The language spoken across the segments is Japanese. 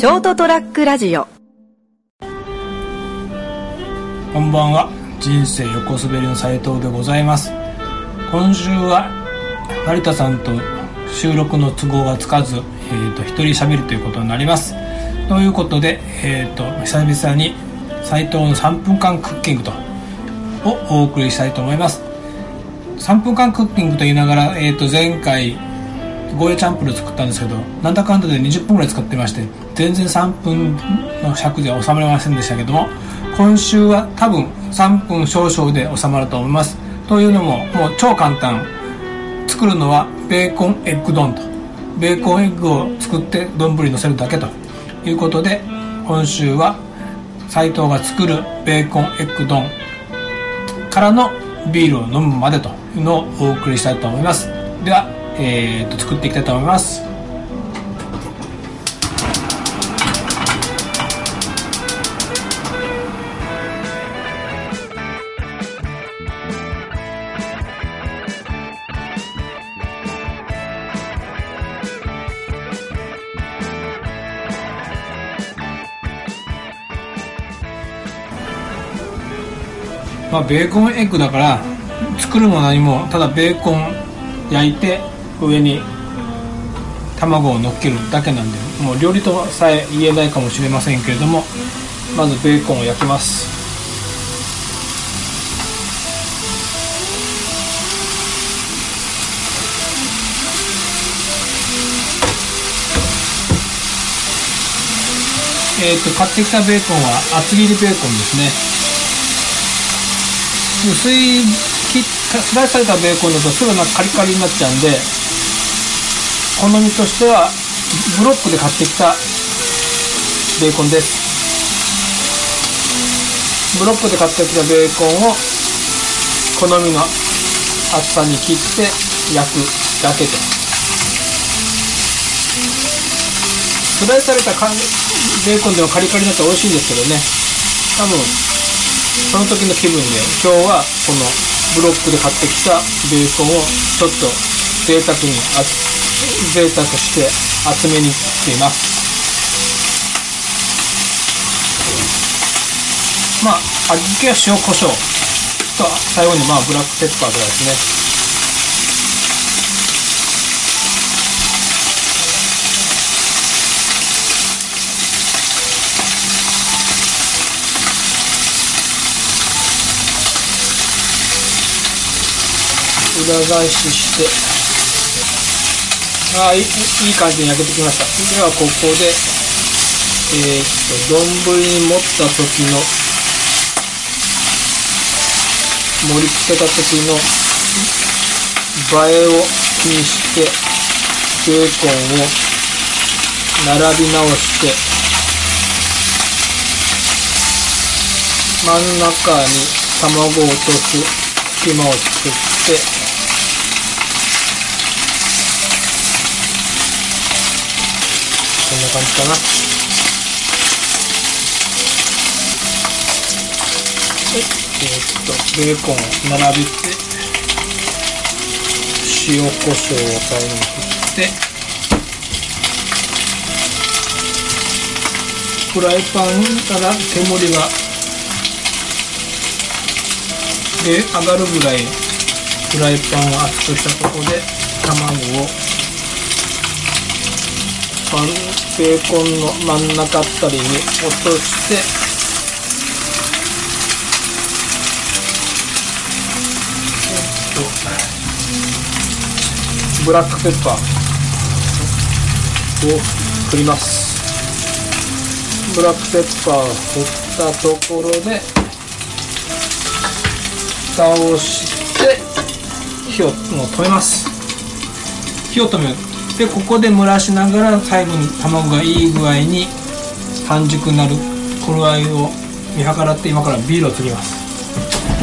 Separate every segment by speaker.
Speaker 1: ショートトラックラジオ。
Speaker 2: こんばんは。人生横滑りの斉藤でございます。今週は成田さんと収録の都合がつかず、えーと、一人喋るということになります。ということで、えーと、久々に斉藤の3分間クッキングとをお送りしたいと思います。3分間クッキングと言いながら、えー、と前回ゴーヤチャンプル作ったんですけどなんだかんだで20分ぐらい使ってまして全然3分の尺では収まりませんでしたけども今週は多分3分少々で収まると思います。というのももう超簡単。作るのはベーコンエッグ丼と。ベーコンエッグを作って丼にのせるだけと。いうことで今週は斉藤が作るベーコンエッグ丼からのビールを飲むまでというのをお送りしたいと思います。ではえーと、作っていきたいと思います。まあ、ベーコンエッグだから作るも何もただベーコン焼いて上に卵を乗っけるだけなんでもう料理とさえ言えないかもしれませんけれどもまずベーコンを焼きます。えーと、買ってきたベーコンは厚切りベーコンですね。薄い切スライスされたベーコンだとすぐなカリカリになっちゃうんで好みとしてはブロックで買ってきたベーコンです。ブロックで買ってきたベーコンを好みの厚さに切って焼くだけと。スライスされたベーコンでもカリカリになって美味しいんですけどね。多分その時の気分で今日はこのブロックで買ってきたベーコンをちょっと贅沢に贅沢して厚めに切っていますまあ味付けは塩コショウと最後にまあブラックペッパーぐらいですね裏返ししてあいいいい感じに焼けてきました。ではここでえー、っと丼に盛った時の盛り付けた時の映えを気にしてベーコンを並び直して真ん中に卵を落とす隙間を作ってこんな感じかな。え、っとベーコンを並べて塩コショウを最後に振ってフライパンから煙がで上がるぐらいフライパンを熱くしたところで卵をベーコンの真ん中あたりに落としてブラックペッパーを振ります。ブラックペッパーを振ったところで蓋をして火をもう止めます。火を止めるでここで蒸らしながら最後に卵がいい具合に半熟になる頃合いを見計らって今からビールを作ります。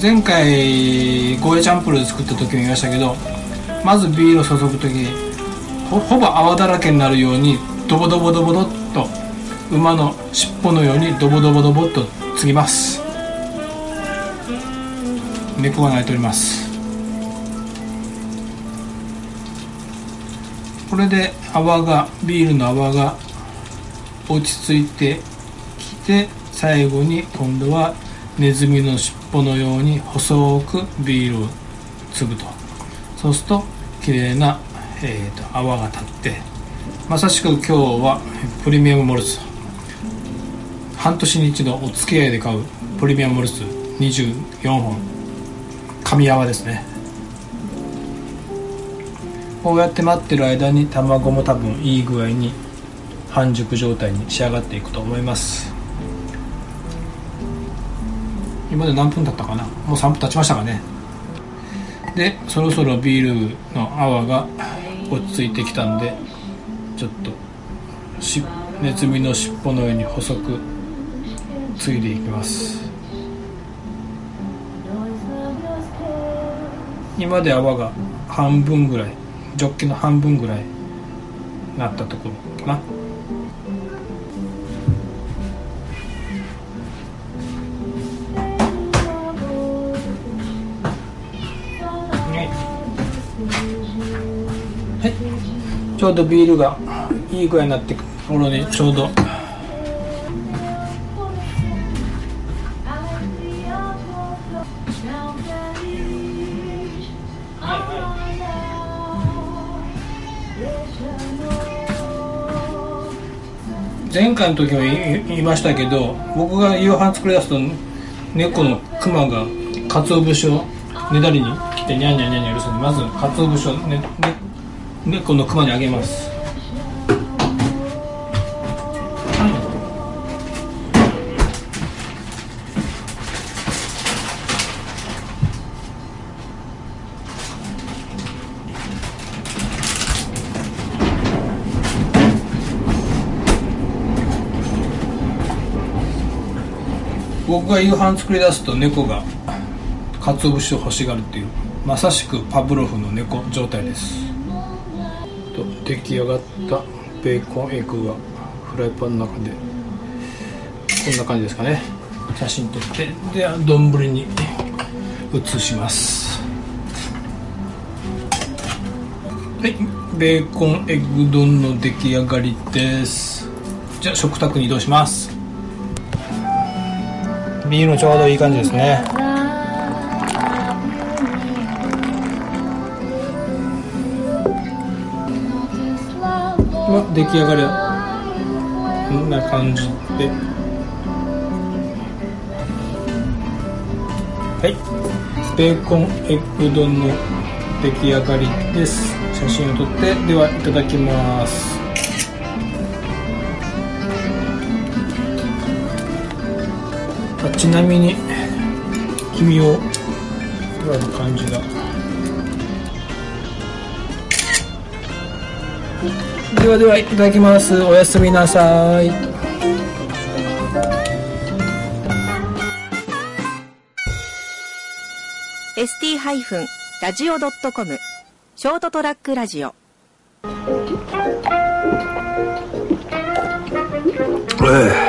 Speaker 2: 前回ゴーヤチャンプルー作った時も言いましたけどまずビールを注ぐ時ほほぼ泡だらけになるようにドボドボドボドッと馬の尻尾のようにドボドボドボッと継ぎます。猫が鳴いております。これで泡がビールの泡が落ち着いてきて最後に今度はネズミの尻尾のように細くビールを継ぐと。そうすると綺麗な、えーと、泡が立って。まさしく今日はプレミアムモルツ。半年に一度お付き合いで買うプレミアムモルツ。24本。神泡ですね。こうやって待ってる間に卵も多分いい具合に半熟状態に仕上がっていくと思います。今で何分経ったかな？もう3分経ちましたかね？でそろそろビールの泡が落ち着いてきたんでちょっとしネズミの尻尾のように細くついでいきます。今で泡が半分ぐらいジョッキの半分ぐらいなったところかな。ちょうどビールがいい具合になってくる頃にちょうど。前回の時も言いましたけど僕が夕飯作り出すと猫のクマが鰹節をねだりに来てニャンニャンニャンニャンうるさいまず鰹節をねね猫のクマにあげます。僕が夕飯作り出すと猫が鰹節を欲しがるっていうまさしくパブロフの猫状態です。と出来上がったベーコンエッグがフライパンの中でこんな感じですかね。写真撮ってで丼に移します。はいベーコンエッグ丼の出来上がりです。じゃあ食卓に移動します。ビールもちょうどいい感じですねまあ出来上がりはこんな感じで。はい。ベーコンエッグ丼の出来上がりです。写真を撮って。ではいただきます。ちなみに黄身を加える感じが。ではではいただきます。おやすみなさい。
Speaker 1: ラジオドットコムショートトラックラジオ。
Speaker 3: ええ